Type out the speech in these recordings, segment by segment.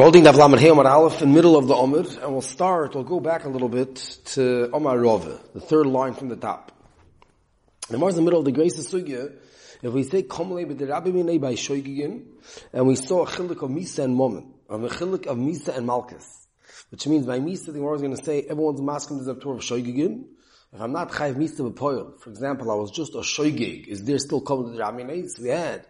Holding the Avlam and Aleph in the middle of the Omer, and we'll start, we'll go back a little bit to Omar Rove, the third line from the top. The Omar's in the middle of the Grace of Sugya, if we say Komle b'derabbi minei by Shoigigin, and we saw a chilik of Misa and Momen, of a chilik of Misa and Malchus, which means by Misa the Gemara is going to say everyone's masking the Zabtur of Shoigigin, if I'm not Chayv Misa b'poil, for example, I was just a Shoigig, is there still Komle b'derabbi minei? So we had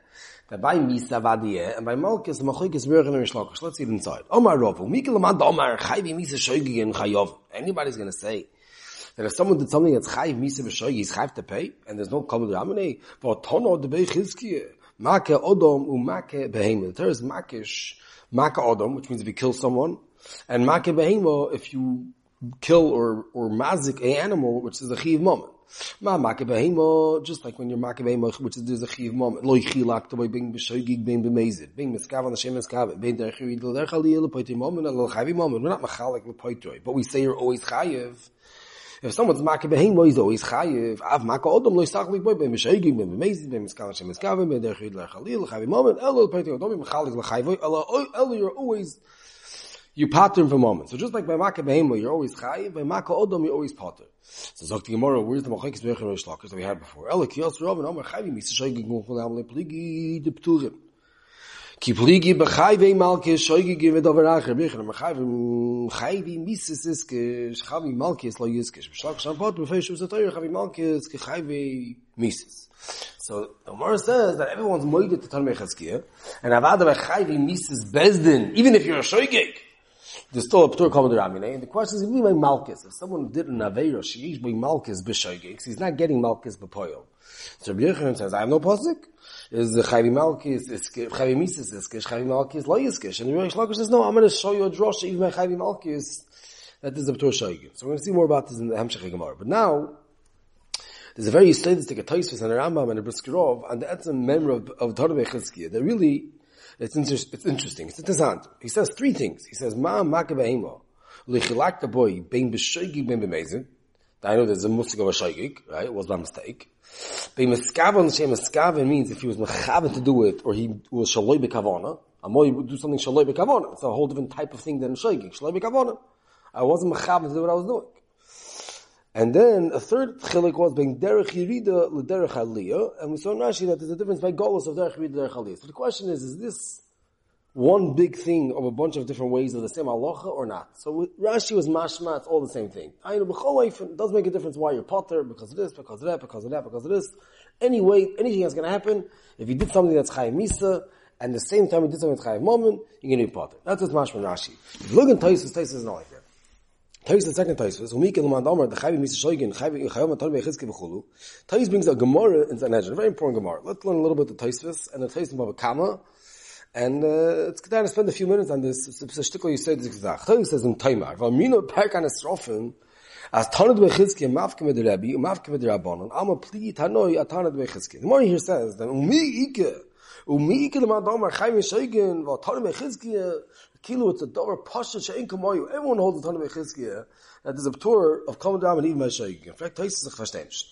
by Misa Vadiyeh, and by Malchus, Machoikis Bergen and Rishlakish. Let's see inside. Omar Rovu, Mikil Amad Omar, Chayvi Misa Shoigigin Chayov. Anybody's going to say, that if someone did something that's chayiv misa b'shoy, he's chayiv to pay, and there's no kabel ramene, but tono de bechizkiye, make odom umake behema. The Torah is makish, make odom, which means if you kill someone, and make behema, if you kill or, or mazik a animal, which is a chiv moment. Ma make behema, just like when you're make behema, which is there's a chiv moment. Lo yichilak to being b'shoygig, being b'mezid, being miskav on the shem miskav, being derechiri, del derechali, lepoitim moment, and lo chavi moment. We're not machalik lepoitoi, but we say you're always chayiv. If someone's makke behemo, he's always chayiv. Av makke odom lo yisachlik boy, beim mishaygim, beim mezid, beim miskal shem miskavim, beim derech yid lechalil, chavi moment, elo peti odom, beim chalik lechayvoy, elo, elo, you're always, you pattern for moments. So just like by makke behemo, you're always chayiv, by makke odom, you're always pattern. So Zok the Gemara, where's the machekes berech and that we had before? Elo kiyos and omer chayiv, misa pligi, de pturim. Ki pligi acher bichen am chayve chayve mises is ke chayve malke lo yiske chayve mises so the Gemara says that everyone's moide to Talmei Chazkiya, and avada bechayve mises bezdin, even if you're a shoygig, there's still a ptur Ramine, and the question is, if you malchus, if someone did an aveira, she by malchus b'shoygig, he's not getting malchus b'poyel. So Rabbi says, I have no posik, is the Chavi Malkis, is Chavi Mises Iskish, Chavi Malkis Lo Yiskish. And Rish says, no, I'm going to show you a drosha, even by Chavi Malkis, that is a Ptur Shaygin. So we're going to see more about this in the Hemshech Gemara. But now, there's a very statistic, a Taisvis and a Rambam and a Brisker Rov, and that's a member of, of Torah Bechizkiya. That really, it's, inter- it's interesting. It's. He says three things. He says, Ma Maka Lichilak the boy, being B'shoygig, being B'mezin. I know there's a musik of a shaygig, right? It was by mistake. But miskavan shem miskavan means if he was mechavan to do it, or he was shaloi bekavana. Amoy would do something shaloi bekavana. It's a whole different type of thing than shaygig. Shaloi bekavana. I wasn't mechavan to do what I was doing. And then a third chilik was being derech yirida l'derech aliyah, and we saw in Rashi that there's a difference by golos of derech yirida derech aliyah. So the question is, is this one big thing of a bunch of different ways of the same halacha or not. So Rashi was mashma, it's all the same thing. It does make a difference why you're potter, because of this, because of that, because of that, because of this. Anyway, anything that's going to happen, if you did something that's chayiv misa, and the same time you did something that's chayiv moment, you're going to be potter. That's what's mashma Rashi. If you look in Taisus, Taisus is not like that. Taisus, the second Taisus, Umike Luman Omer, the chayiv misa shoygin, chayiv chayom atar bechizke b'chulu. Taisus brings a Gemara in a very important Gemara. Let's learn a little bit of the Taisus, and the Taisus of a Kama, and uh, it's good to spend a few minutes on this. It's a shtickle you this says in Taimar, "V'amino perk an esrofen as tanad med Rabbi mafke med Rabbanon ama pli tanoi atanad bechizki." The more here says that umi ike umi ike the madamar chayim sheigen v'tanad bechizki kilo it's a dover pasha shein kamoyu. Everyone holds the tanad bechizki that there's a tour of Kamadam and even Sheigen. In fact, Taisus sich verstehst.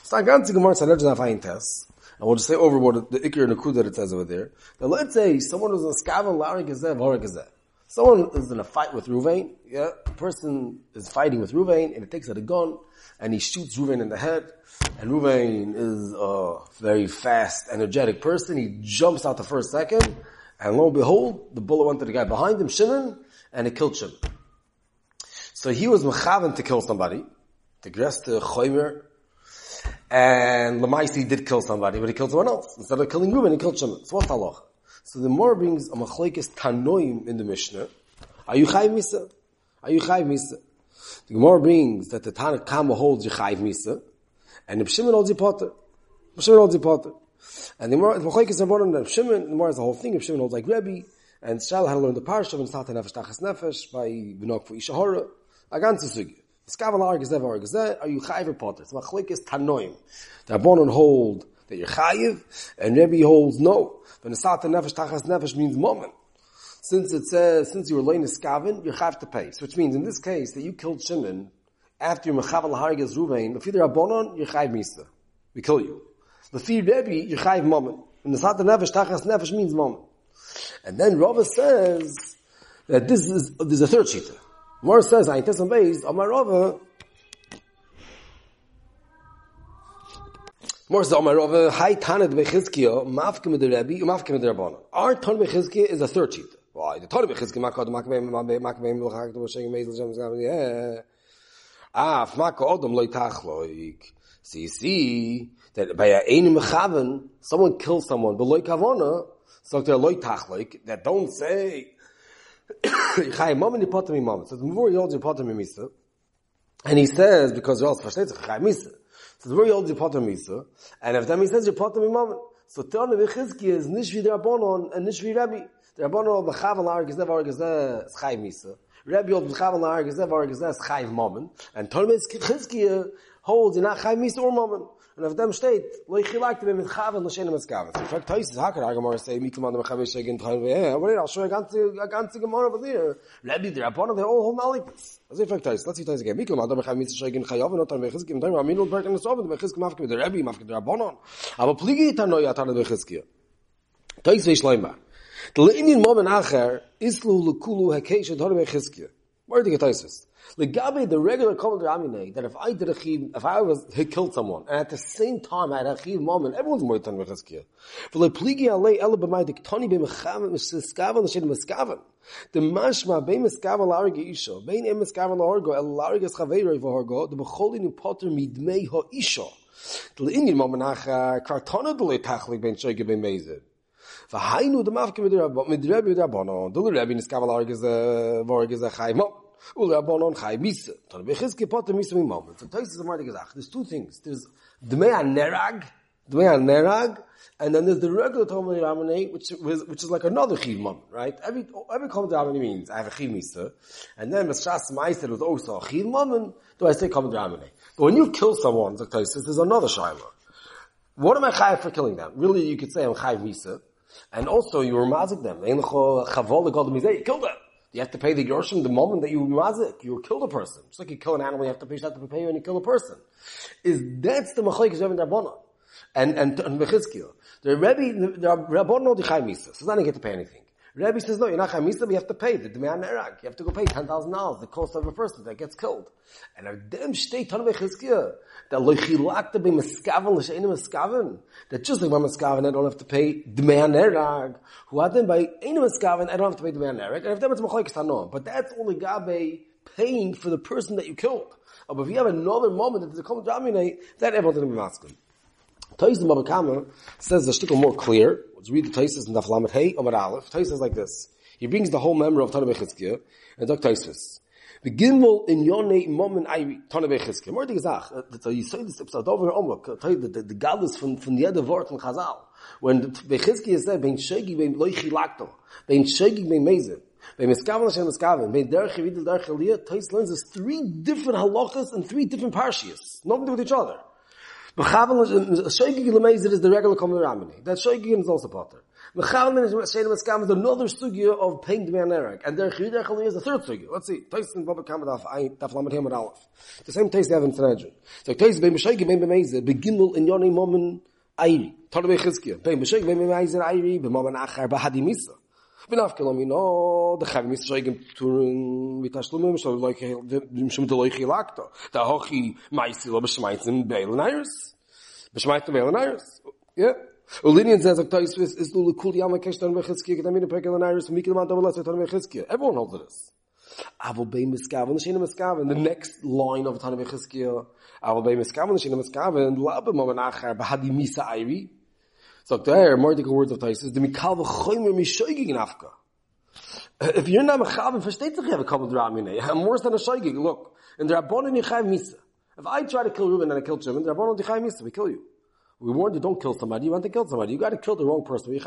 It's not ganz gemar tzalej na fein test. And we'll just say over what the Iker and the Kud that it says over there. Now let's say someone was a skavan Larry Gazeh, Vara Gazeh. Someone is in a fight with Ruvain, yeah, a person is fighting with Ruvain and it takes out a gun and he shoots Ruvain in the head and Ruvain is a very fast, energetic person. He jumps out the first second and lo and behold, the bullet went to the guy behind him, Shimon, and it killed Shimon. So he was mechavan to kill somebody, to dress to Choymer, and Lamaisi did kill somebody, but he killed someone else. Instead of killing Reuben, he killed Shimon. So what's halach? So the more brings a machlekes tanoim in the Mishnah. Are you chayv misa? Are you chayv misa? The Gemara brings that the Tanna Kama holds you chayv misa, and the Shimon holds you potter. Shimon holds you potter. And the more the machlekes are born on Shimon, the more is the whole thing. If Shimon holds like Rebbe, and Shal had to learn the parsha of Satan Nefesh Tachas Nefesh by Benok for Ishahara. A ganze Sugi. Skaval arg is never arg is that. Are you chayiv or potter? So machlik is tanoim. The Rabbanon hold that you're chayiv, and Rebbe holds no. But Nesat nefesh tachas nefesh means moment. Since it says, since you were laying a skavin, you have to pay. So which means in this case that you killed Shimon after your mechaval harg is Ruvain, the the Rabbanon, you're chayiv misa. We kill you. The feed Rebbe, you're chayiv moment. And Nesat nefesh tachas nefesh means moment. And then Rava says, that this is, there's a third shita. More says, I test based on my Rava, More says, my Rava, Hai Tanad Bechizkiya, Mafke with the Rebbe, Mafke with the Rabbanon. Our Tan Bechizkiya is a third shita. The Bechizkiya, Makad, Makbeim, Makbeim, Makbeim, Makbeim, Makbeim, yeah. Ah, Loi Tachloik. So you see, that by a Einim Mechaven, someone kills someone, but Loi Kavona, so they're Loi Tachloik, that don't say, Chai Mamen Yipotem Imam. So the Mavur Yod Yipotem Misa, and he says, because versteht sich, Chai Misa. So the Mavur Yod Yipotem Misa, and if that he says Yipotem Imam, so Tane Vechizki is nish vi Rabbanon and nish vi Rabbi. Der bono de khavel arges de arges de khay mis. Rabbi ob de khavel arges de arges de khay momen. And Tolmes Kitzki holds in a khay mis or momen. And of them steht, lo ich gewagt bin mit khavel no shene maskavt. Ich fragt heis Hacker hakar argemor sei mit man de khavel shegen de khavel. Ja, aber ich schon ganze ganze gemor aber sie. Rabbi der bono der all malik. Was ich fragt heis, lass ich heis ge mit man de khavel mis shegen khay aber no tan wechs ge mit de amino de berken so mit khisk mafke de rebi mafke de bono. Aber pligi ta no ya ta de khiskia. Toi zwei Schleimer. The Leinin Momen Acher, Islu Lekulu Hekesh, and Horbe Chizkiya. Where did you get Toises? Legabe, the regular Kol Amine, that if I did a chiv, if I was, he killed someone, and at the same time I had a chiv moment, everyone's more than Vechazkiah. V'le pligi alei ele b'mai diktoni b'mechaven, m'skaven, l'shen m'skaven. The mashma, bein m'skaven l'arge isho, bein em m'skaven l'orgo, el l'arge s'chaveiroi v'horgo, the b'choli nipoter midmei ho isho. The Indian moment acha, kartona d'le tachlik ben shoyge ben. V'hainu the mafke mit Rebbe mit Rabbanon, the Rebbe niskaven l'arge z'vorge uh, z'chayim, Ule uh, abonon chai misa. Ton bechizke potem misa mi moment. So Tosis is already gesagt. There's two things. There's dmei nerag, dmei nerag, and then there's the regular Talmud Ramane, which is, which is like another chiv moment, right? Every, every Talmud Ramane means I have a chiv misa, and then Meshas Meiser was also a chiv moment, do I say Talmud Ramane? But when you kill someone, the Tosis, there's another shaila. What am I chayiv for killing them? Really, you could say I'm chayiv misa, and also you were mazik them. You killed them. You have to pay the Gershom the moment that you mazik, you kill a person. Just like you kill an animal, you have to pay, you have to pay and you kill a person. Is that's the machlek is Rabbanon. And, and, and Mechizkiel. The Rebbe, the Rabbanon the. So then you get to pay anything. Rebbe says, no, you're not Chai Misa, but you have to pay the Dmean Erag. You have to go pay $10,000, the cost of a person that gets killed. And of them state Tan Mechizkiel, that lo chilakta be meskaven l'sheinu meskaven. That just like by meskaven, I don't have to pay dmean erag. Who had them by einu meskaven, I don't have to pay dmean erag. And if them it's machlekes hanom. But that's only gabe paying for the person that you killed. But if you have another moment that a common dominate, that everyone's going to be masking. Taisus Baba Kama says the shtickle more clear. Let's read the Taisus in the Flamet Hey Omar Aleph. Taisus is like this. He brings the whole memory of Tanah Bechizkiya and Dr. Taisus. The Gimel in Yonei Momen Ayri, Tane Bechizke. More gesagt, so you say this episode over uh, tell you the, the Galus from, from the other word from Chazal. When Bechizke is said, Ben Shegi, Ben Loichi Lakto, Ben Shegi, Ben Mezid, Ben Meskavan Hashem Meskavan, Ben Derech Yevid Derech Aliyah, Tais learns there's three different halachas and three different parshias. Nothing to do with each other. Bechavan, um, Shegi Lemezid is the regular common Ramani. That Shegi is also Potter. Mechalmin is uh, Shayna Maskam is another sugya of paying the man. And there Chiyudah Chaliyah is the third sugya. Let's see. Tais in Baba Kama Daf Ayin, Daf Lamed Hamad Aleph. The same taste they have in Sanhedrin. So Tais Bein B'Shaygi Bein B'Meize, Begimel in Yoni Momen Ayri. Tarbe Chizkiya. Bein B'Shaygi Bein B'Meize Ayri, B'Momen Achar B'Hadi Misa. The Turin Mitashlumim, Shal Loichi, Mishum De Loichi Lakto. Da Hochi Maisilo B'Shmaitzim Beil Nairis. B'Shmaitzim Beil Nairis. Ulinian says, Aktais is Lulu Kul Yama Keshtan Mechizkiya, Kedamina Pekel and Iris, Mikil Manta Velas, Tan Mechizkiya. Everyone holds this. Avol Bei Miskavan, Shina Miskavan, the next line of Tan Mechizkiya, Avol Bei Miskavan, Shina Miskavan, Labe Momen Bahadi Misa Iri. So there, er more the words of Tais is, the Mikal V'choymer Mishoigig in Afka. If you're not come with Ramine. I'm worse than a Shoigig. Look, Yichai Misa. If I try to kill Reuben and I kill Shimon, the Rabbonin Yichai Misa, we kill you. We warned you, don't kill somebody. You want to kill somebody. You got to kill the wrong person.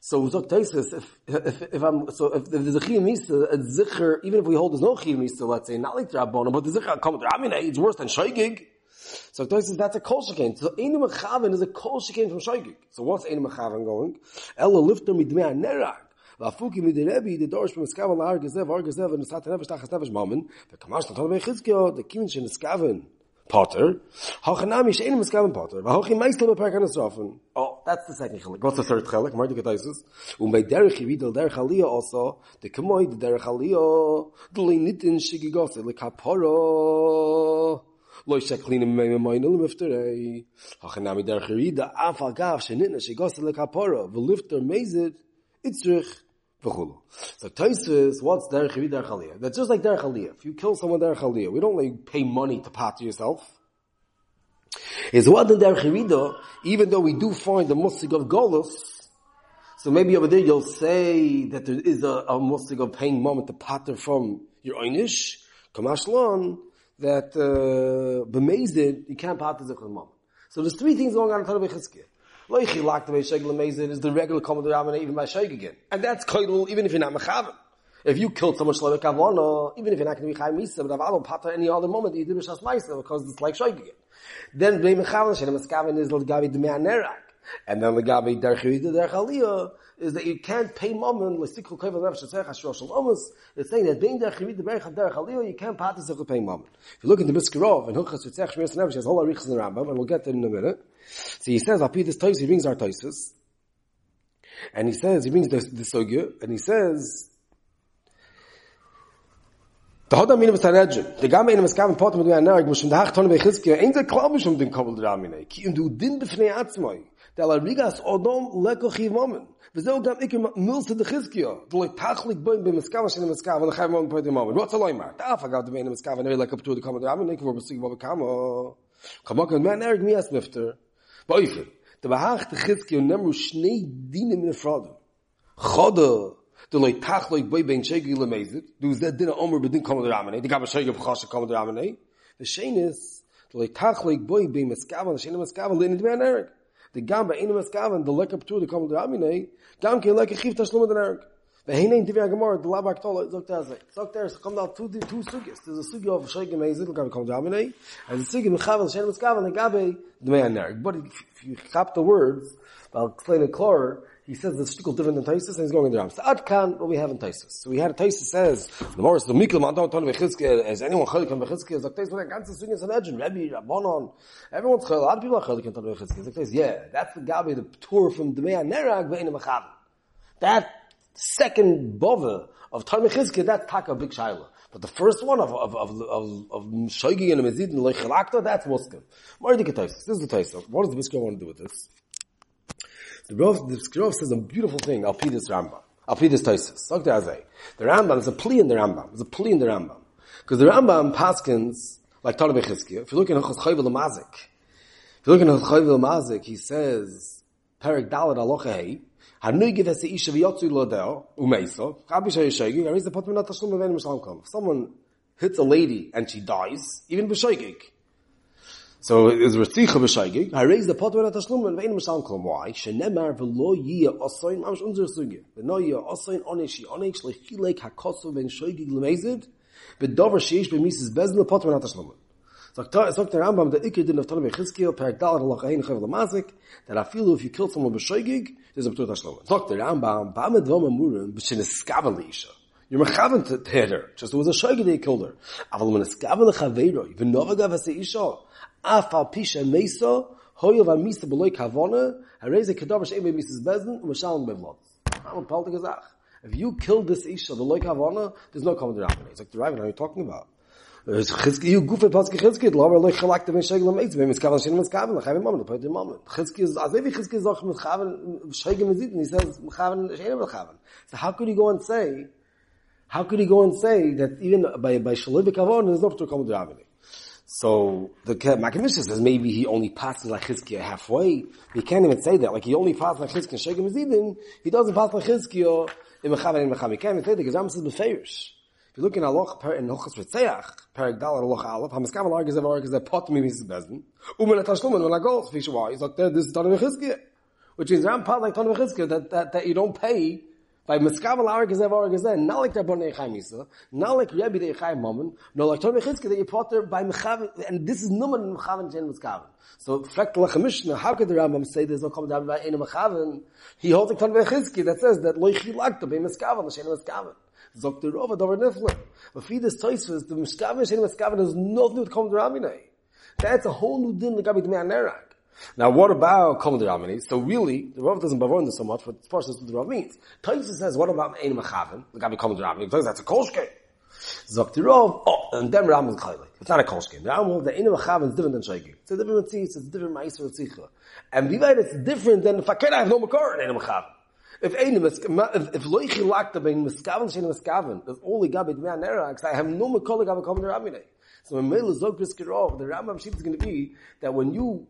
So Zok if, if, if I'm, so if, if there's a Chiyam Misa, a Zikr, even if we hold there's no Chiyam Misa, let's say, not like the Rabbonim, but the Zikr, come, I mean, it's worse than Shoigig. So this is that's a kosher game. So enu mechaven is a kosher game from Shoigig. So what's enu mechaven going? Ella lifter mit mea nerag. ואפוקי מדי רבי די דורש from על הר גזב, הר גזב ונסעת הנפש תחס נפש ממן, וכמר שנתון בי חזקיו, דקימן שנסקבן Potter, hoch nam ich in meskaven Potter, wa hoch in meistel be parken sofen. Oh, that's the second khalik. What's the third khalik? Mar diket isis. Und bei der gewidel der khalia also, de kemoid der khalia, du linit in shigigos le kaporo. Lo sheklin mifterei. Hachanami derech yirida, af shigigose le mezit, itzrich, v'chulu. So Tosfos, what's derech derech? That's just like derech aliyah. If you kill someone derech aliyah, we don't like pay money to pot yourself. Is what the derech yivida, even though we do find the musig of golus, so maybe over there you'll say that there is a, a of paying moment to pater from your einish, kamashlan, that uh, b'mezid, you can't pater zich moment. So there's three things going on in Torah Bechizkiyah. Loichi lak the Shegel Amazin is the regular common denominator even by Sheg again. And that's koidel even if you're not Mechavan. If you killed someone Shlomo Kavana, even if you're not going to be Chai Misa, but Avalo Pata any other moment you did B'Shas Maisa because it's like Sheg again. Then Bnei Mechavan Shem is L'gavi Dmei Anerak. And then L'gavi Derech Yirida Derech Aliyah is that you can't pay mammon l'sikul kovel nefesh tzech hashrosh shel omus. It's saying that being derech yivid derech derech aliyah, you can't the pay mammon. If you look in the Biskarov and Hilchas tzech shmiras nefesh, has whole arichas in the Rambam, and we'll get there in a minute. So he says, Api this Tosis, he brings our Tosis, and he says, he brings the, the Sogya, and he says, the hoda min v'saredjim, the gam ein meskaven potem du anerg, mushim dach tonu bechizkiya, ein ze klar mishum den kabel dramine, ki im du din befnei atzmoi, der la rigas odom leko chivomen, וזהו גם איקר מילסה דחזקיו, דלוי תחליק בוין במסקאבה של המסקאבה, לחייב מאוד פרטי מומן. רוצה לא אמר, תאף אגב דמיין המסקאבה, נראה לקפטור דקומה דרמי, נקבור בסיג בו בכמה. כמה כאן מה נהרג מי אס מפטר? באיפה, דבהך דחזקיו נמרו שני דינים נפרדים. חודו, דלוי תחליק בוין בין שגי למזת, דו זה דין האומר בדין קומה דרמי, דגב השגי בחושה קומה דרמי, ושיינס, דלוי תחליק בוין בין מסקאבה, לשין המסקאבה, לנדמי הנהרג. the gamba in the skaven the lekap to the come the amine gam ke lek khif tashlum the nerg the hine divya gemor the labak tol zogt as zogt er kommt out two two sugis there's a sugi of shege mezel gam come the amine and the sugi mechavel shen skaven the gabe the man but if you cap the words I'll explain it clearer he says the shtickle different than Taisus, and he's going in the Ram. So Adkan, what we have in Taisus. So we had Taisus says, the Morris, the Mikkel, man don't tell me Chizke, as anyone Chalik on Bechizke, like Taisus, that ganze thing is an legend, Rebbe, Rabbanon, everyone's Chalik, a lot of people are Chalik on Bechizke. Like Taisus, yeah, that's the Gabi, the tour from Demea Nerag, Ve'ina Mechav. That second bova of Talmud Chizke, that's Taka Big Shaila. But the first one of of of of, of Shoigi and Mezid and Leichalakta, that's Muskim. Taisus. This is the Taisus. What does the Biskra want to do with this? The Rav, the Rav says a beautiful thing. This Rambam. I'll feed this Tosis. Look The Rambam is a plea in the Rambam. It's a plea in the Rambam. Because the Rambam paskins, like Tanah Bechizkiya, if you look in Hachos Chayvel Mazik, if you look in Hachos Chayvel Mazik, he says, Perik Dalet Alocha Hei, Hanui give us the Isha V'yotzu Lodeo, Umeiso, Chabi Shayishaygi, Ariz the Potman Atashlim Avenu If someone hits a lady and she dies, even B'shaygig, so is Ritzicha b'shaygig. I raise the pot with a tashlum and vein mishal kolom. Why? Shenemar v'lo yiyah osoin mamish unzer sugya. V'no yiyah osoin onesh yonesh lechilek hakosu ben shaygig lemezid v'dover sheish b'mises bezin pot with a tashlum. Sagt der Rambam, der Iker din of Tanah Bechizkiel, per Dalar Allah Chayin Chayav Lamazik, that I feel if you kill someone b'shaygig, there's a B'tut HaShlom. Sagt der Rambam, ba'amed v'om amurim, b'shin eskavan l'isha. You're mechavan to hit her. Just it was a shaygig they killed her. Aval men eskavan l'chaveiro, v'novagav ha'se isha, af al pisha meso hoyo va misa beloy kavona hareze kedavar shein be misas bezin u shalom bevlot I'm a politic if you kill this isha the loy kavona there's no common denominator. It's like the rabbi are you talking about? Es you goof pas khizki aber lo khalak dem shegel mit bim skav shin mit skav khav mom po dem mom khizki az ev khizki zakh mit khav shegel mit zit nis az khav shin mit so how could you go and say how could he go and say that even by by shalom kavon there's no to common denominator so the Makamisha says maybe he only passes like Chizkiah halfway. He can't even say that. Like he only passes like Chizkiah Shegem Zidin. He doesn't pass like Chizkiah in Mechavan in Mechavan. He can't even say that because Ram says Beferish. If you look in Aloch in Hochas Ritzeach, Perek Dal Aloch Aleph, Hamaskav Al Argiz Evar Argiz Pot Mi Mrs. Bezin, Umen Atashlumen When I go, Fish Why? He's like, this is Tanu Chizkiah. Which is Ram Pat like Tanu Chizkiah that, that, that you don't pay by Miskav al Argiz Evar Argiz er not like Rabban er Echai Misa, not like Rebbe the Echai Mammon, no like Chizkiah that you potter by Mechav, and this is Numan Mechavan Jen Miskav. So, fact like a how could the Rambam say there's no common by Eina Mechavan? He holds like Tanu Chizkiah that says that Lo Chilakta by Miskav, L'Shen Miskav. Zok the Rova, Dover Nifla. But for this Toysfus, the Miskav, L'Shen Miskav, has nothing to come to Raminai. That's a whole new din Lagabi Dmei Nerag. Now, what about Kol Ramani? So really, the Rav doesn't bother this so much, but far as what the Rav means. Taisa says, what about Ein Machaven? Lagabi Kol Ramani. Because that's a Kolshke. Zok the Rav, oh, and then Ram is Chaylik. It's not a Kolshke. The Ram the Ein Machaven is different than Shaygig. It's a different Mitzvah, it's a different Ma'aser Tzikha. And Bivayt, it's different than if I can't have no Makar in Ein Machaven. If ein if if loy khilakta ben miskaven shen miskaven, that's all he got between nera, because I have no makol gabe to Rabbi. So when Mele Zog Briskirov, the Rambam sheet is going to be that when you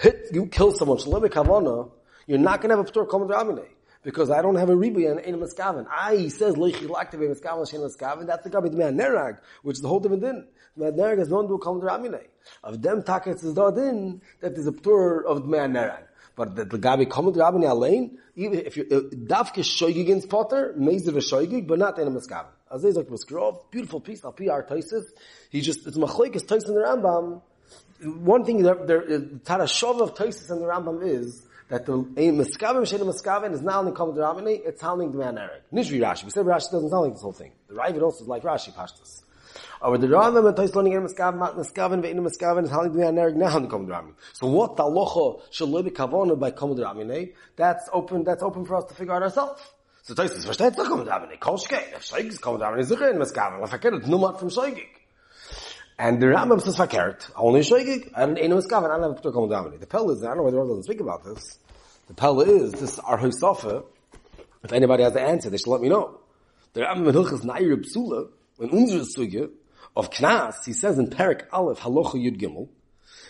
hit, you kill someone, Shalom Kavana, you're not going to have a Ptur Kol Rabbi. Because I don't have a ribuy and ain't a miskaven. I he says loy khilakta ben miskaven shen miskaven. That's the gabe between nerag, which is the whole different din. The nerag is not do kol Rabbi. Of them takets is the din that is a Ptur of the man nerag. But the, the Gabi Kamud Rabbi Alain, even if you, uh, Davke Shoigig in Potter, Mezer Shoigig, but not in a Miskav. Azizak Muskrov, beautiful piece, Al PR Taisis. He just, it's Machloik is Taisis in the Rambam. One thing that there, uh, the Tarashov of Taisis in the Rambam is, that the Miskavim Shena Miskavim is not only Kamud Rabbi, it's sounding the man Eric. Nishri Rashi. We said Rashi doesn't sound like this whole thing. The Raavad also is like Rashi Pashtas. Aber the Rambam und Tais Loning Meskaven mat Meskaven ve in Meskaven is halig mir nerg now in kommt Rami. So what the locha shall be kavona by kommt Rami ne? That's open that's open for us to figure out ourselves. So Tais is versteht doch kommt Rami ne. Kolschke, Scheig kommt Rami sicher in Meskaven. Was verkehrt nur mal vom Scheigig. And the Rambam says verkehrt, only Scheigig and in Meskaven I never put kommt Rami. The Pella is I don't know whether Rambam doesn't speak about this. The Pella is this our Hosofa. If anybody has the answer, they should let me know. The Rambam in Hilchas Nair Psula, when unsere Suge, of Knas, he says in Perik Aleph, Halocha Yud Gimel,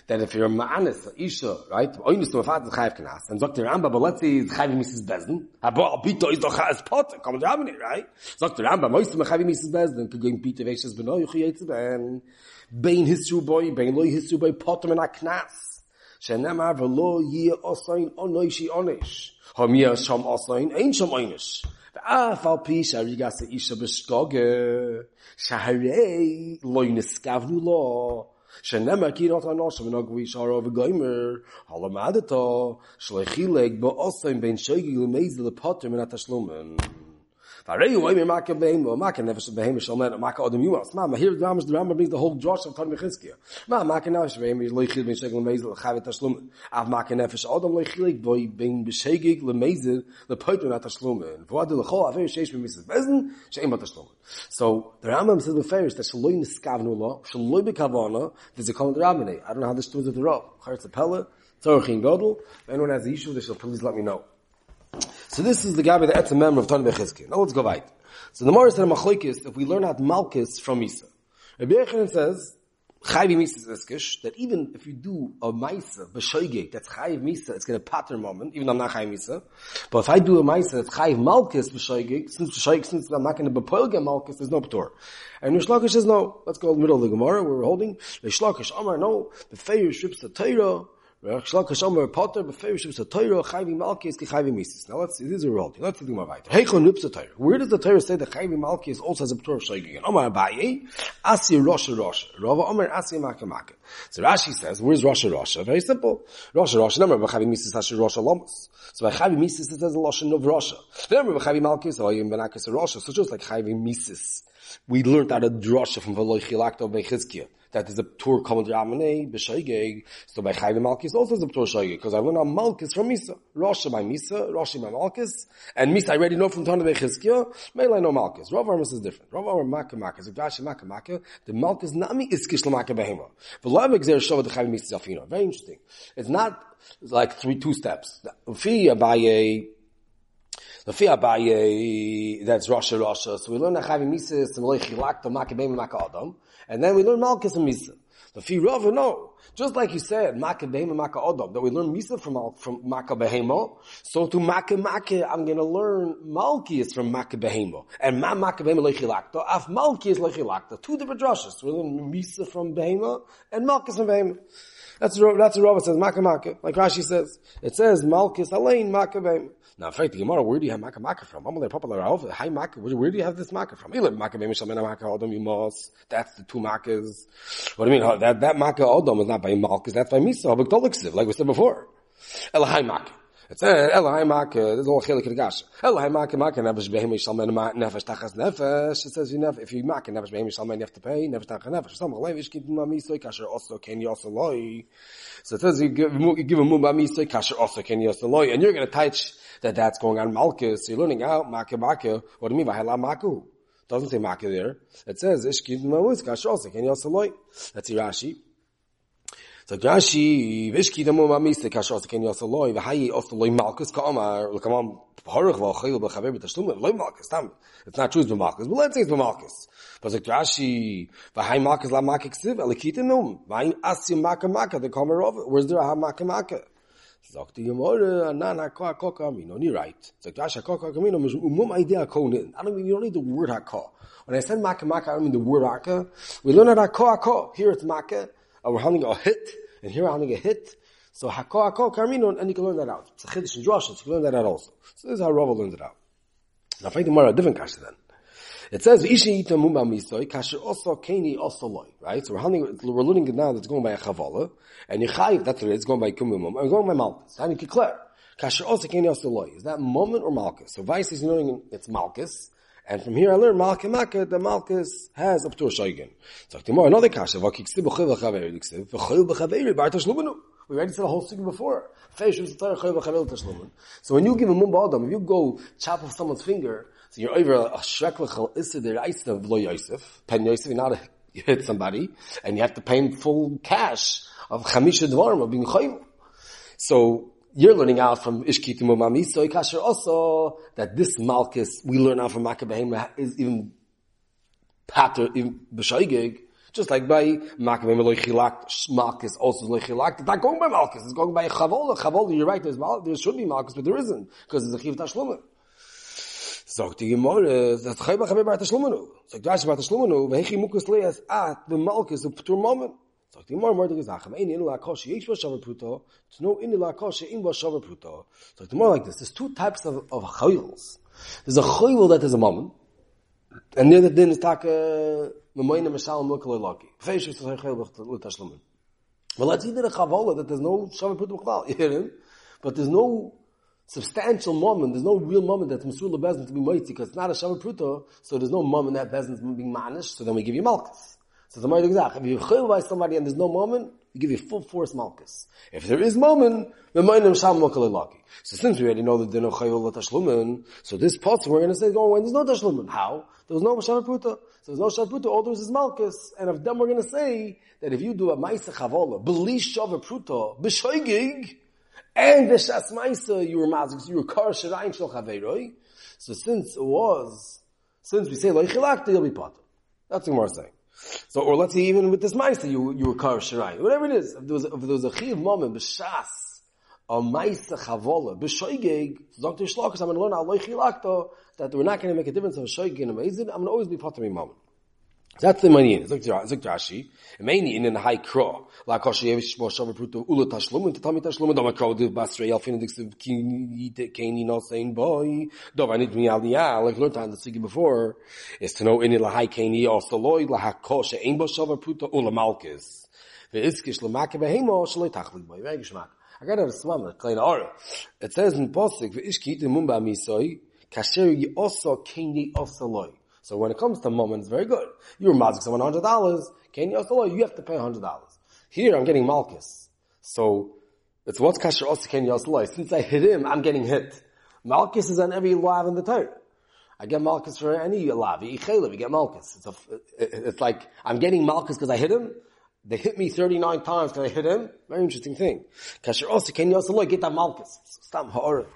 that if you're a Ma'anis, Isha, right, Oinus to Mafat is Chayiv Knas, and Dr. Ramba, but let's say it's Chayiv Mrs. Bezdin, Habo Pito is doch Chayiv Pot, come to Rabbi, right? Dr. Ramba, Moist to Chayiv Mrs. Bezdin, could go in Pito Veshes Beno, Yuchi Yetzi Ben, Bein Hisru Boy, Bein Loi Hisru Boy, Potem and Knas, Shenemar Velo Yeh Osain Onoishi Onish, Homia Shom Osain, Ein Shom Oinish, ואף על פי שהריגס האישה בשגוגה, שהרי לא ינסקבנו לו, שנאמר כי נות הנושא ונוגו ישארו וגוימר, הלמדתו, שלא חילק באוסם בין שגי למייזל לפוטר מן התשלומן. Me make odem the whole drosh of av odem bezen, sheim ba tashlum. So, the Rambam says the fair is that shaloi niskavnu lo, shaloi bekavana, there's a common Rabbinay. I don't know how this stood at the Apella, Tzorachin Godel. If anyone has the issue, they shall please let me know. So this is the Gabi, the Etzem member of Tony Bechizki. Now let's go right. So the Morris said Machlokes, if we learn out Malchus from Misa. Rabbi Yechanan says, Chayiv Misa is that even if you do a Maisa, B'shoigeg, that's Chayiv Misa, it's going to pattern moment, even though I'm not Chayiv Misa. But if I do a Maisa that's Chayiv Malchus B'shoigeg, since B'shoigeg, since I'm not going to B'poilge Malchus, there's no P'tor. And Rish Lakish says no. Let's go in the middle of the Gemara, where we're holding. Rish Lakish, Amar, no, the Feir strips the Torah, now let's this is a roll. Let's do more right. Where does the Torah say that Chayvi Malki is also has a Torah of Shaygin? Omar Abaye, Asi Rosh Rosh. Rava Omar Asi Maka Maka. So Rashi says, where's Rosh Rosh? Very simple. Rosh Rosh, number of Chayvi Mises has Rosh Lomos. So by Chayvi Mises it says a Loshan of Rosh. The number of Chayvi Malki is Oyim Benakis Rosh. So just like Chayvi Mises, we learned out a drosha from Veloy Chilakto Bechizkiah that is a tour common Ramane b'shoigeg. So by Chayv Malkis also is a tour shoigeg because I learned on Malkis from Misa, Rosh by Misa, Rosh by Malkis, and Misa I already know from Tana Bechizkiya. Maybe I know Malkis. Rav Armas is different. Rav Armas Maka Maka is a Gashi Maka Maka. The Malkis Nami is Kish Maka Behema. The Lav Exer Shova the Chayv Misa Zafino. Very interesting. It's not like three two steps. Ufi by a Lefi Abaye, that's Rosh Rosh. So we learn Achavi Mises and Loi Chilak to Makabim Maka Adam. And then we learn Malchus and Misa. Lefi Rava, no. Just like you said, Maka Behema Maka Adam, that we learn Misa from, from Maka Behema. So to Maka Maka, I'm to learn Malchus from Maka Behema. And Ma Maka Behema Loi Chilakta, Af Malchus Loi Chilakta. Two different drushes. We learn Misa from Behema and Malchus from Behema. That's that's what Rava says, Maka. Like Rashi says. It says Malchus Alain Maka. Now, in fact, the Gemara, where do you have Makkah Makkah from? Amalei popular High Makkah. Where do you have this Makkah from? Ilim Makkah Memishamena Makkah Adam Yimos. That's the two Makkahs. What do you mean? That that Makkah Adam is not by Malchus. That's by Misa. Like we said before. Elahai Makkah. It says, Elahai eh, Maka, there's all chilik in Gasha. Elahai Maka, nefesh behemi shalmen nefesh tachas nefesh. It says, if you Maka, nefesh behemi have to pay, nefesh tachas nefesh. Some lev, ish kid ma misoy, kasher also ken yosa loy. So it says, you give, you give a mumba misoy, kasher also ken loy. And you're going to teach that that's going on Malkus. So you're learning out Maka, Maka. What do you mean by Hala Maku? Doesn't say Maka there. It says, ish kid ma misoy, kasher also ken loy. That's Irashi. So Rashi, Vishki ken yos loy, v'hayi loy l'kamam v'achayil b'chaver b'tashlum, loy tam. It's not true it's b'malkus, but let's say it's b'malkus. But like Rashi, v'hayi malkus la makik siv, alikita num, v'hayi asim maka maka, the kamer of it. Where's there a maka maka? Sagt die Gemara, anan haka haka kamino, ni right. Sagt Rashi, haka haka kamino, umum idea. I don't mean, you don't need the word haka. When I said maka maka, I don't mean the word haka. We learn at haka haka. Here it's maka. Uh, we're having a hit, and here we're having a hit. So hako hako karmino, and you can learn that out. It's a chiddush and droshes, you can learn that out also. So this is how Rava learned it out. Now find Mara, a different kasha then. It says, Ishi ita mumba misoy, kasha also keni also loy, right? So we're we're learning it now that's going by a chavala, and Yechayiv, that's what it is, going by kumumum, and going by malchus. How do you declare? Kasha also keni also loy. Is that moment or malchus? So Vice is knowing it's malchus, and from here I learn Malka Maka, the Malkus has up to a Shoigan. So tomorrow another kasha, Vakiksiv b'chil b'chaveri, Diksiv, b'chil b'chaveri, bar. We already said the whole thing before. So when you give a mumba adam, if you go chop off someone's finger, so you're over a shreklachal isidir of lo yosef, pen yosef, you're not a, you hit somebody, and you have to pay him full cash of chamisha dvarim, of being chayim. So you're learning out from Ishkitim Umami, so Ikasher also that this Malchus we learn out from Makkah is even pater in B'shaygig, just like by Makkah Loy Chilak, Malchus also Loy Chilak. It's not going by Malchus, it's going by Chavola. Chavola, you're right, there's Mal, there should be Malchus, but there isn't, because there's a Chiv Tashlumah. Sagt die Gemorre, das Chayba Chabir Bar Tashlumanu. Sagt Rashi Bar Tashlumanu, Vehechi Mukus Leas at the Malchus of Ptur Moment. Sagt die Ein in la Ba Shavar to know in la In Ba Shavar like this, there's two types of, of. There's a Chayil that is a moment, and the din is Taka, Memoyne Meshal Mukal Elaki. Feish is a Chayil L'Tashlumen. Well, let's either a Chavola that there's no Shavar Pruto you hear him? But there's no substantial moment, there's no real moment that's Masur Bezin to be mighty, because it's not a Shavar Pruto, so there's no moment that Bezin is being manish, so then we give you Malchus. So the Gemara exact. Ah, if you chayil by somebody and there's no moment, you give you full force malchus. If there is moment, v'maynim sham mokalilaki. So since we already know that there's no chayil tashlumen, so this part we're going to say, going when there's no tashlumen. How? There was no shavuot So there's no shavuot all there is is malchus. And of them we're going to say that if you do a ma'isa chavola, belish shavuot b'shoigig, and the shas ma'isa, you were mazik, you were kar shirayin shel chaveiroi. So since it was, since we say loichilakta, you'll be potter. That's what we're saying. So, or let's say even with this Maisa, you, you were Kar Shirai. Whatever it is. If there was, if there was a Chiv moment, B'Shas, a Maisa Chavola, B'Shoigeg, Dr. Shlokas, I'm going to learn Allah Chilakto, that we're not going to make a difference of a Shoigeg and a Maizid, I'm going to always be Potter moment. That's the money. It's like Rashi. Meini in the high crow. La kosher yevish shmo shavar pruto ula tashlum and tatami tashlum dama crow div basrei alfin dix kini no saying boy. Dov I need me aliyah like learned on the sigi before is to know in the high kini also loy la hakosher ein bo shavar pruto ula malkes the iskish la makke behemo shloi tachlik boy. Very geschmack I got a smam a klein aura. It says in posik ve ish kit mumba misoi kasher yi also kini also loy so when it comes to moments, very good. You're mazik someone hundred dollars. Can you also you have to pay hundred dollars. Here I'm getting malchus. So it's what's kasher also can you also Since I hit him, I'm getting hit. Malchus is on every lav in the Torah. I get malchus for any lav. You get malchus. It's, a, it's like I'm getting malchus because I hit him. They hit me 39 times because I hit him. Very interesting thing. Kasher also can you also get that malchus. Stop ha'ara.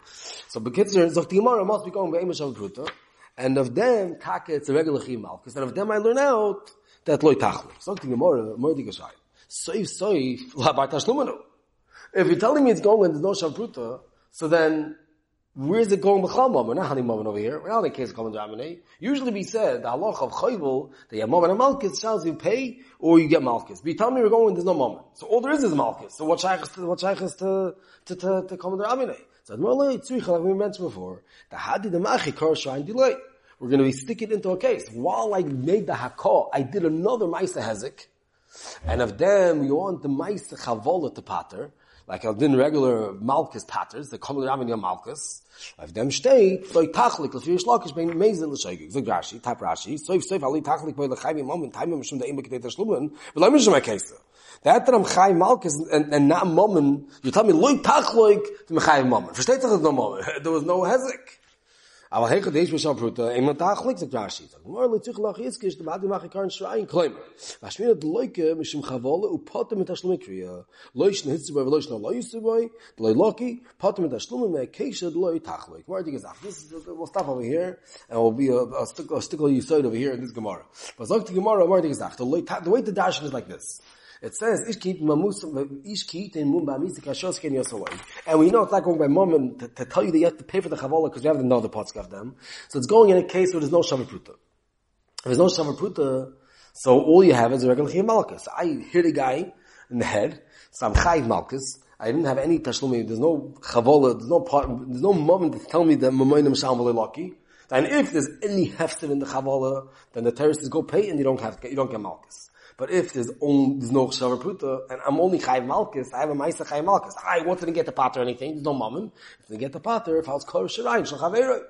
So Bekitzer, Zok Gemara must be going by Amish Pruta. And of them, taka, it's a regular chimal. Because of them I learn out that loy tachlu. Something Gemara, more digashay. Soif soif, labar. If you're telling me it's going when there's no shavruta, so then where's it going b'chal moment? We're not having moment over here. We're not in case of Domine. Usually we said the halach of chayvul that you have moment of malchus tells you pay or you get malchus. But you tell me we're going there's no moment. So all there is is malchus. So what shaykh is to what shaykh is to to to, to Domine? So like we mentioned before, the hadi the machi kar shine delay. We're going to be sticking into a case. While I made the hakah, I did another ma'isa hezek, and of them you want the ma'isa chavola to pater. like I did regular Malkus patterns, the common Ramin Yom Malkus, Of them stay, so tachlik, the fish lokish bein mezen l'shegig, the Rashi, tap Rashi, so if soif ali tachlik by the chayvim moment, time of Mishum the Emek Teta Shlumen, but let That that I'm chay Malkus and, and not moment, you tell me loy tachlik, from chay moment. Versteht sich das no moment? There was no hezek. Aber hege des was auf Rutte, immer Tag liegt der Gashi. Nur le zig lach ist gest, aber mach ich kein Schrein klein. Was mir dem Khavolle und Potte mit der Schlumme kriege. Leuchten hitze bei leuchten leuchte bei, le lucky, Potte mit der Schlumme mit Tag liegt. Where do you gesagt? This is uh, we'll stop over here and we'll be a, a stick a you side over here in this Gemara. Was sagt die Gemara, do you gesagt? The way the dash is like this. It says, ish kit mamus, in mumba misik hashos ken yosaloi. And we know it's not going by mom to, to tell you that you have to pay for the chavola because you have to know the pots of them. So it's going in a case where there's no shavapruta. If there's no shavapruta, so all you have is a regular chiyam malchus. I hit a guy in the head, so I'm chayiv malchus. I didn't have any tashlumi. There's no chavola. There's no part. There's no moment to tell me that mamoinim sham lucky. And if there's any hefted in the chavola, then the terrorists go pay and you don't have you don't get malchus. But if there's only, there's no Shavar Pruta, and I'm only Chayiv Malkus, I have a Maisa Chayiv Malkus. I wanted to get the pater or anything, there's no moment. If they get the pater, if I was Kor Shirayin, Shal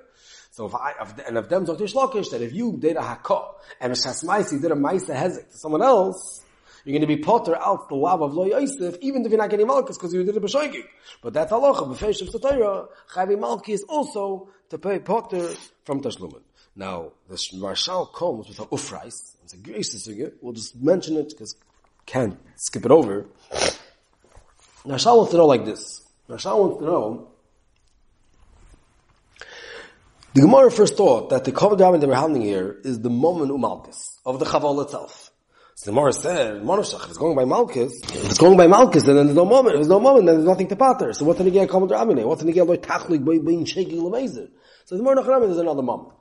So if I, if, and if them Dr. Shlokish, that if you did a Hakah, and a Shasmaisi did a Maisa Hezek to someone else, you're going to be potter out the love of Lo Yosef, even if you're not getting Malkus, because you did a B'shoigig. But that's halacha, B'fesh of Torah, Chayiv Malki is also to pay potter from Tashlumin. Now, the Marshal comes with a ufrais. It's a great sugi. We'll just mention it because can't skip it over. Marshal wants to know like this. Marshal wants to know the Gemara first thought that the Kavod that we're handling here is the moment umalkis of the Chaval itself. So the Gemara said, Monoshach, if it's going by Malkus, if it's going by Malkus, then there's no moment. If there's no moment, then there's nothing to pater. So what's the Nigel Kavod Rabin? What's the Nigel Tachlik being shaking Lamazir? So the Gemara Nachramin, there's another moment.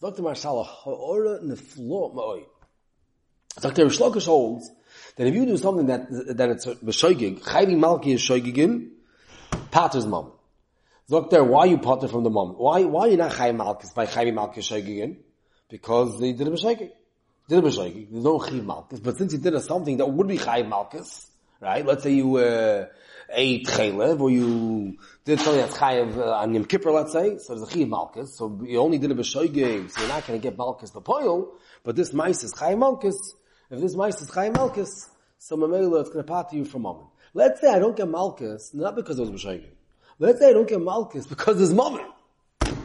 Dr. Marshala, ha'ora neflo ma'oi. Dr. Shlokish holds that if you do something that, that it's b'shoigig, chayvi malki is shoigigin, pater's mom. Dr. Why you pater from the mom? Why, why you not chayvi malkis by chayvi malki shoigigin? Because they did a b'shoigig. Did a b'shoigig. There's no chayvi malkis. But since you did something that would be chayvi malkis, right? Let's say you, uh, ate chaylev, or you did something that's chayav uh, on Yom Kippur, let's say, so there's a chayav malchus, so you only did a b'shoigig, so you're not going to get malchus b'poil, but this mice is chayav malchus, if this mice is chayav malchus, so mamela, it's going to part you for a moment. Let's say I don't get malchus, not because it was b'shoigig. Let's say I don't get malchus because there's moment.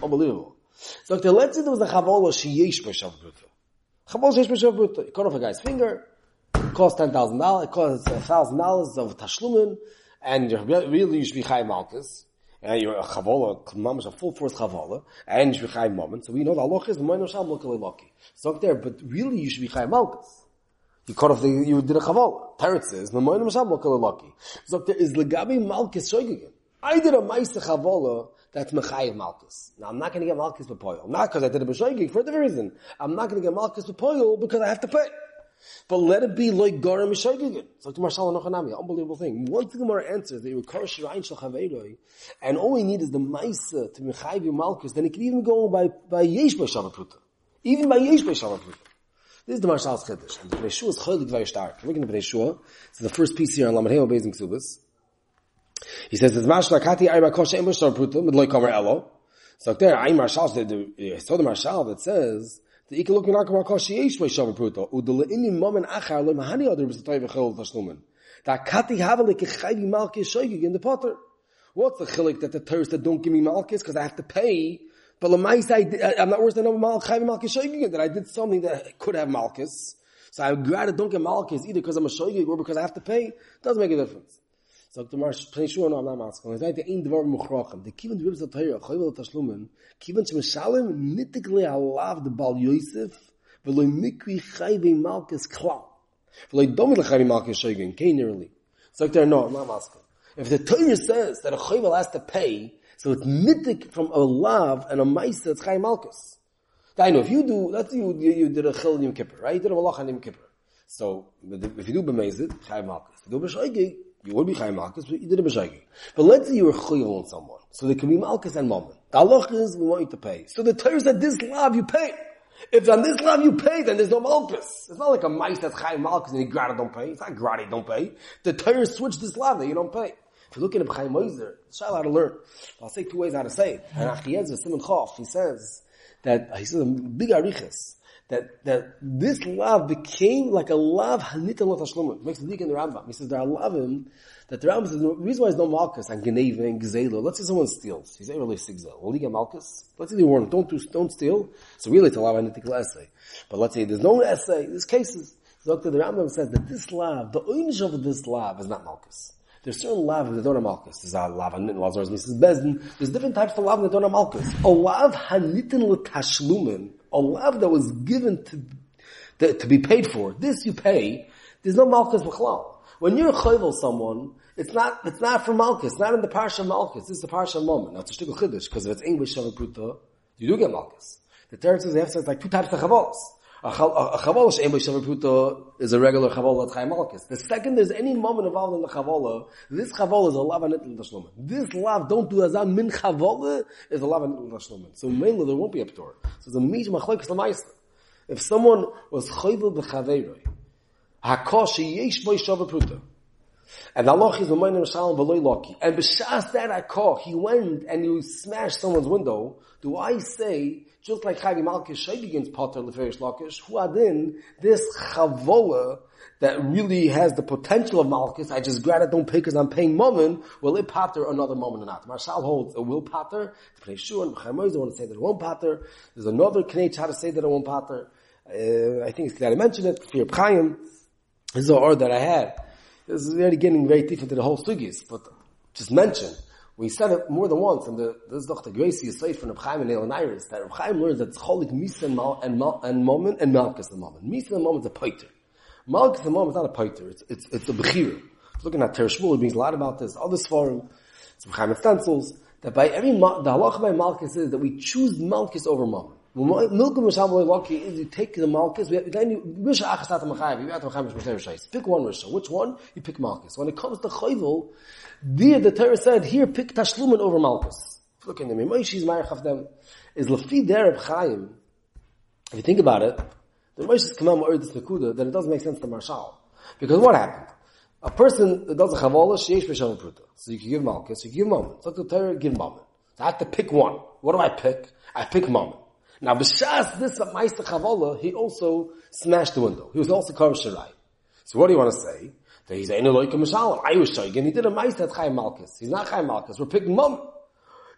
Unbelievable. So let's say there was a chavola sheyesh b'shav bruta. Chavola sheyesh b'shav bruta. You cut off a guy's finger, it costs $10,000, it costs $1,000 of tashlumin, and really you should be chai malchus, and you're a uh, chavola, mamash a full force chavola, and you should be chai moment. So we know the halach is moino sham lucky. So there, but really you should be chai malchus. You cut off the, you did a chavola. Teretz says, moino sham lucky. So there is legabi malchus shoygigin. I did a maisa chavola, that's mechayiv malchus. Now I'm not going to get malchus b'poil. Not because I did a b'shoigig, for different reason. I'm not going to get malchus b'poil because I have to pay. But let it be like Garam Mishagigin. It's like Marshal Nochanami, unbelievable thing. Once the Gemara answers that you recur Shirayin Shal Chaveiroi, and all we need is the Maisa to Mechayv Malkus, then it can even go by, by Yesh Bei Shavapruta. Even by Yesh Bei Shavapruta. This is the Marshal's Chiddush. And the Breshua is cholik very stark. Look at the Breshua. It's the first piece here on Lamed Heo Bezing Ksubas. He says, "It's Mashal Kati Ayra Kosha Emer Shavapruta, Midloi Kamer Elo." So there, I Marshal, the, so the Marshal that says, the ikaluk min akam akashi yesh by shavu pruta udele inni momen achar was the type of chil tashlumen that kati havalik chayvi malkis shoygig in the potter. What's the chilik that the tourists that don't give me malkis because I have to pay? But lemais I I'm not worse than a mal chayvi malkis shoygig that I did something that could have malkis. So I would rather don't get malkis either because I'm a shoygig or because I have to pay. Doesn't make a difference sagt der Marsch, no am ask. Und seit der in dwar mukhrachem, de kiven dwibs der tayr, khoyvel tashlumen, kiven zum shalem nitikle alav de bal yosef, velo mikri khayve malkes kla. Velo domel khayve malkes shogen, generally. Sagt der no am ask. If the Torah says that a khoyvel has to pay, so it's nitik from a love and a ma'isa it's chay malkes. I know if you do, let's you, you, you did a chil yom kippur, right? You did a malach on yom kippur. So, if you do b'mezid, chay malkes. If you do b'shoigig, you would be Chaim Malkus, but you did a B'shagi. But let's say you were Chayil on someone. So there can be Malkus and Moment. The halach is, we want you to pay. So the Torah said, this love you pay. If on this love you pay, then there's no Malkus. It's not like a mice that's Chaim Malkus and he grata don't pay. It's not grata don't pay. The Torah switched this love that you don't pay. If you look at Chaim Moiser, it's how to learn. I'll say two ways how to say it. And Achiezer, Siman Chof, he says that, he says a big arichas, that, that this love became like a love hanitan lo tashlumin. Makes the in the Rambam. He says there are lovim that the Rambam says the reason why there's no malchus and geneva and gzela. Let's say someone steals. He's really sigzel. Will he get malchus? Let's say they warn him, don't do, don't steal. So really it's a love hanitan essay. Eh? But let's say there's no essay, there's cases. Dr. The Rambam says that this love, the oinish of this love is not malchus. There's certain love that don't malchus. There's a love and Lazarus. There's different types of love that don't malchus. A love hanitin l'tashlumin, a love that was given to, to, to be paid for. This you pay. There's no malchus b'chlal. When you're chayvel someone, it's not, it's not for malchus. It's not in the parsha malchus. This is the parsha moment. Now it's a chiddush, because if it's English shavapruta, you do get malchus. The Torah says they have says like two types of chavolos. A chavala she'em b'shavapruta is a regular chavala at malchus. The second there's any moment involved in the chavala, this chavala is a lava nitl tashlumen. This love, don't do azam min chavala, is a lava nitl tashlumen. So mainly there won't be a ptor. So the mij machlekes l'maisa. If someone was chayvel b'chaveiroi, hakosh yesh bo shavapruta, and Allah is Mamayim Shalom Loki. And b'shas that I call, he went and he smashed someone's window. Do I say, just like Chavi Malkish Shay begins Potter Leferish Lakish, who adin, this Chavola, that really has the potential of Malchus, I just grab it, don't pay because I'm paying Momin, will it patter another Momin or not? Marshal holds, it will patter, to pay Shuan, B'chaymoiz, want to say that it won't patter, there's another Knech how to say that it won't patter, uh, I think it's glad I mentioned it, Fear Chaim, this is the order that I had. This is already getting very deep into the whole sugis, but just mention, we said it more than once, and the, this is the Gracie is safe from Reb Chaim and Elon Iris, that Reb Chaim learns that cholik misa and, and, and moment and the moment. Misa and moment is a poiter. Malchus the moment is not a poiter, it's, it's, it's a bechira. Looking at Tereshmul, it means a lot about this. Other forum, it's Reb Chaim stencils, that by every, the halacha by malchus is that we choose malchus over moment. Milkum Misham Lucky is you take the Malchus, then you, Rish Achasat Machayev, you have to Rishayis. Pick one Risha. Which one? You pick Malchus. When it comes to Chayvul, there the Torah said, here pick Tashlumin over Malchus. Look in the Moshe's Marich of them, is Lafi Dereb Chaim, if you think about it, the Moshe's Kamam Ma'ir this Nakuda, then it doesn't make sense to Marshal. Because what happened? A person that does a Chavola, Sheish B'Shem Pruta. So you can give Malchus, you can give Moment. So the Torah, give Moment. So I have to pick one. What do I pick? I pick Moment. Now, b'shas this Meister Chavola, he also smashed the window. He was also Kar Shirai. So what do you want to say? That he's Ein Eloika Mishalim. I was Shoygin. He did a Meister at Chaim Malkus. He's not Chaim Malkus. We're picking Mum.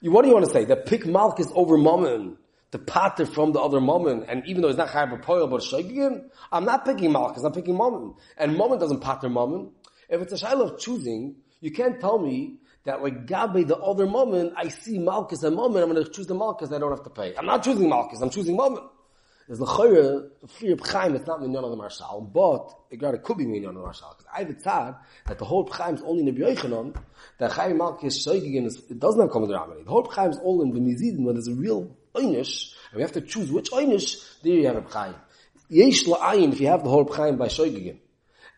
What do you want to say? That pick Malkus over Mummin. The pater from the other Mummin. And even though he's not Chaim Poil, but Shoygin, I'm not picking Malkus. I'm picking Mummin. And Mummin doesn't pater Mummin. If it's a Shiloh of choosing, you can't tell me that like Gabi, the other moment, I see Malchus and moment, I'm going to choose the Malchus, I don't have to pay. I'm not choosing Malchus, I'm choosing moment. There's the Chayra, the fear of Chaim, it's not Minyan of the Marshal, but it could be Minyan of the Marshal. Because I have a tzad that the whole Chaim is only in the B'yoichanon, that Chaim Malchus Shoygigin is, it doesn't with the Ramani. The whole Chaim is all in the Mizidin, when there's a real Einish, and we have to choose which Einish, there you have a Chaim. Yesh la'ayin, if you have the whole Chaim by Shoygigin.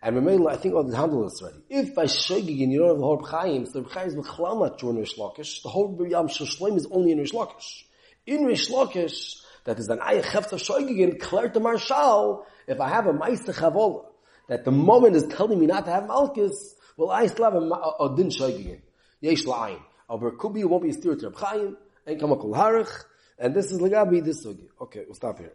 And Mamela, I think I'll handle this already. If by Shogigin you don't have the whole Chaim, so the Chaim is Mechlamat to Rish Lakish, the whole Yam Shoshlim is only in Rish Lakish. In Rish Lakish, that is an Ayah Chefta Shogigin, Claire to Marshal, if I have a Meister Chavola, that the moment is telling me not to have Malchus, well, I still have a, a, a Din Shogigin. Yesh La'ayin. Over Kubi, won't be a steer to Reb Chaim, and Kamakul Harich, and this is Lagabi, this Sugi. Okay, we'll stop here.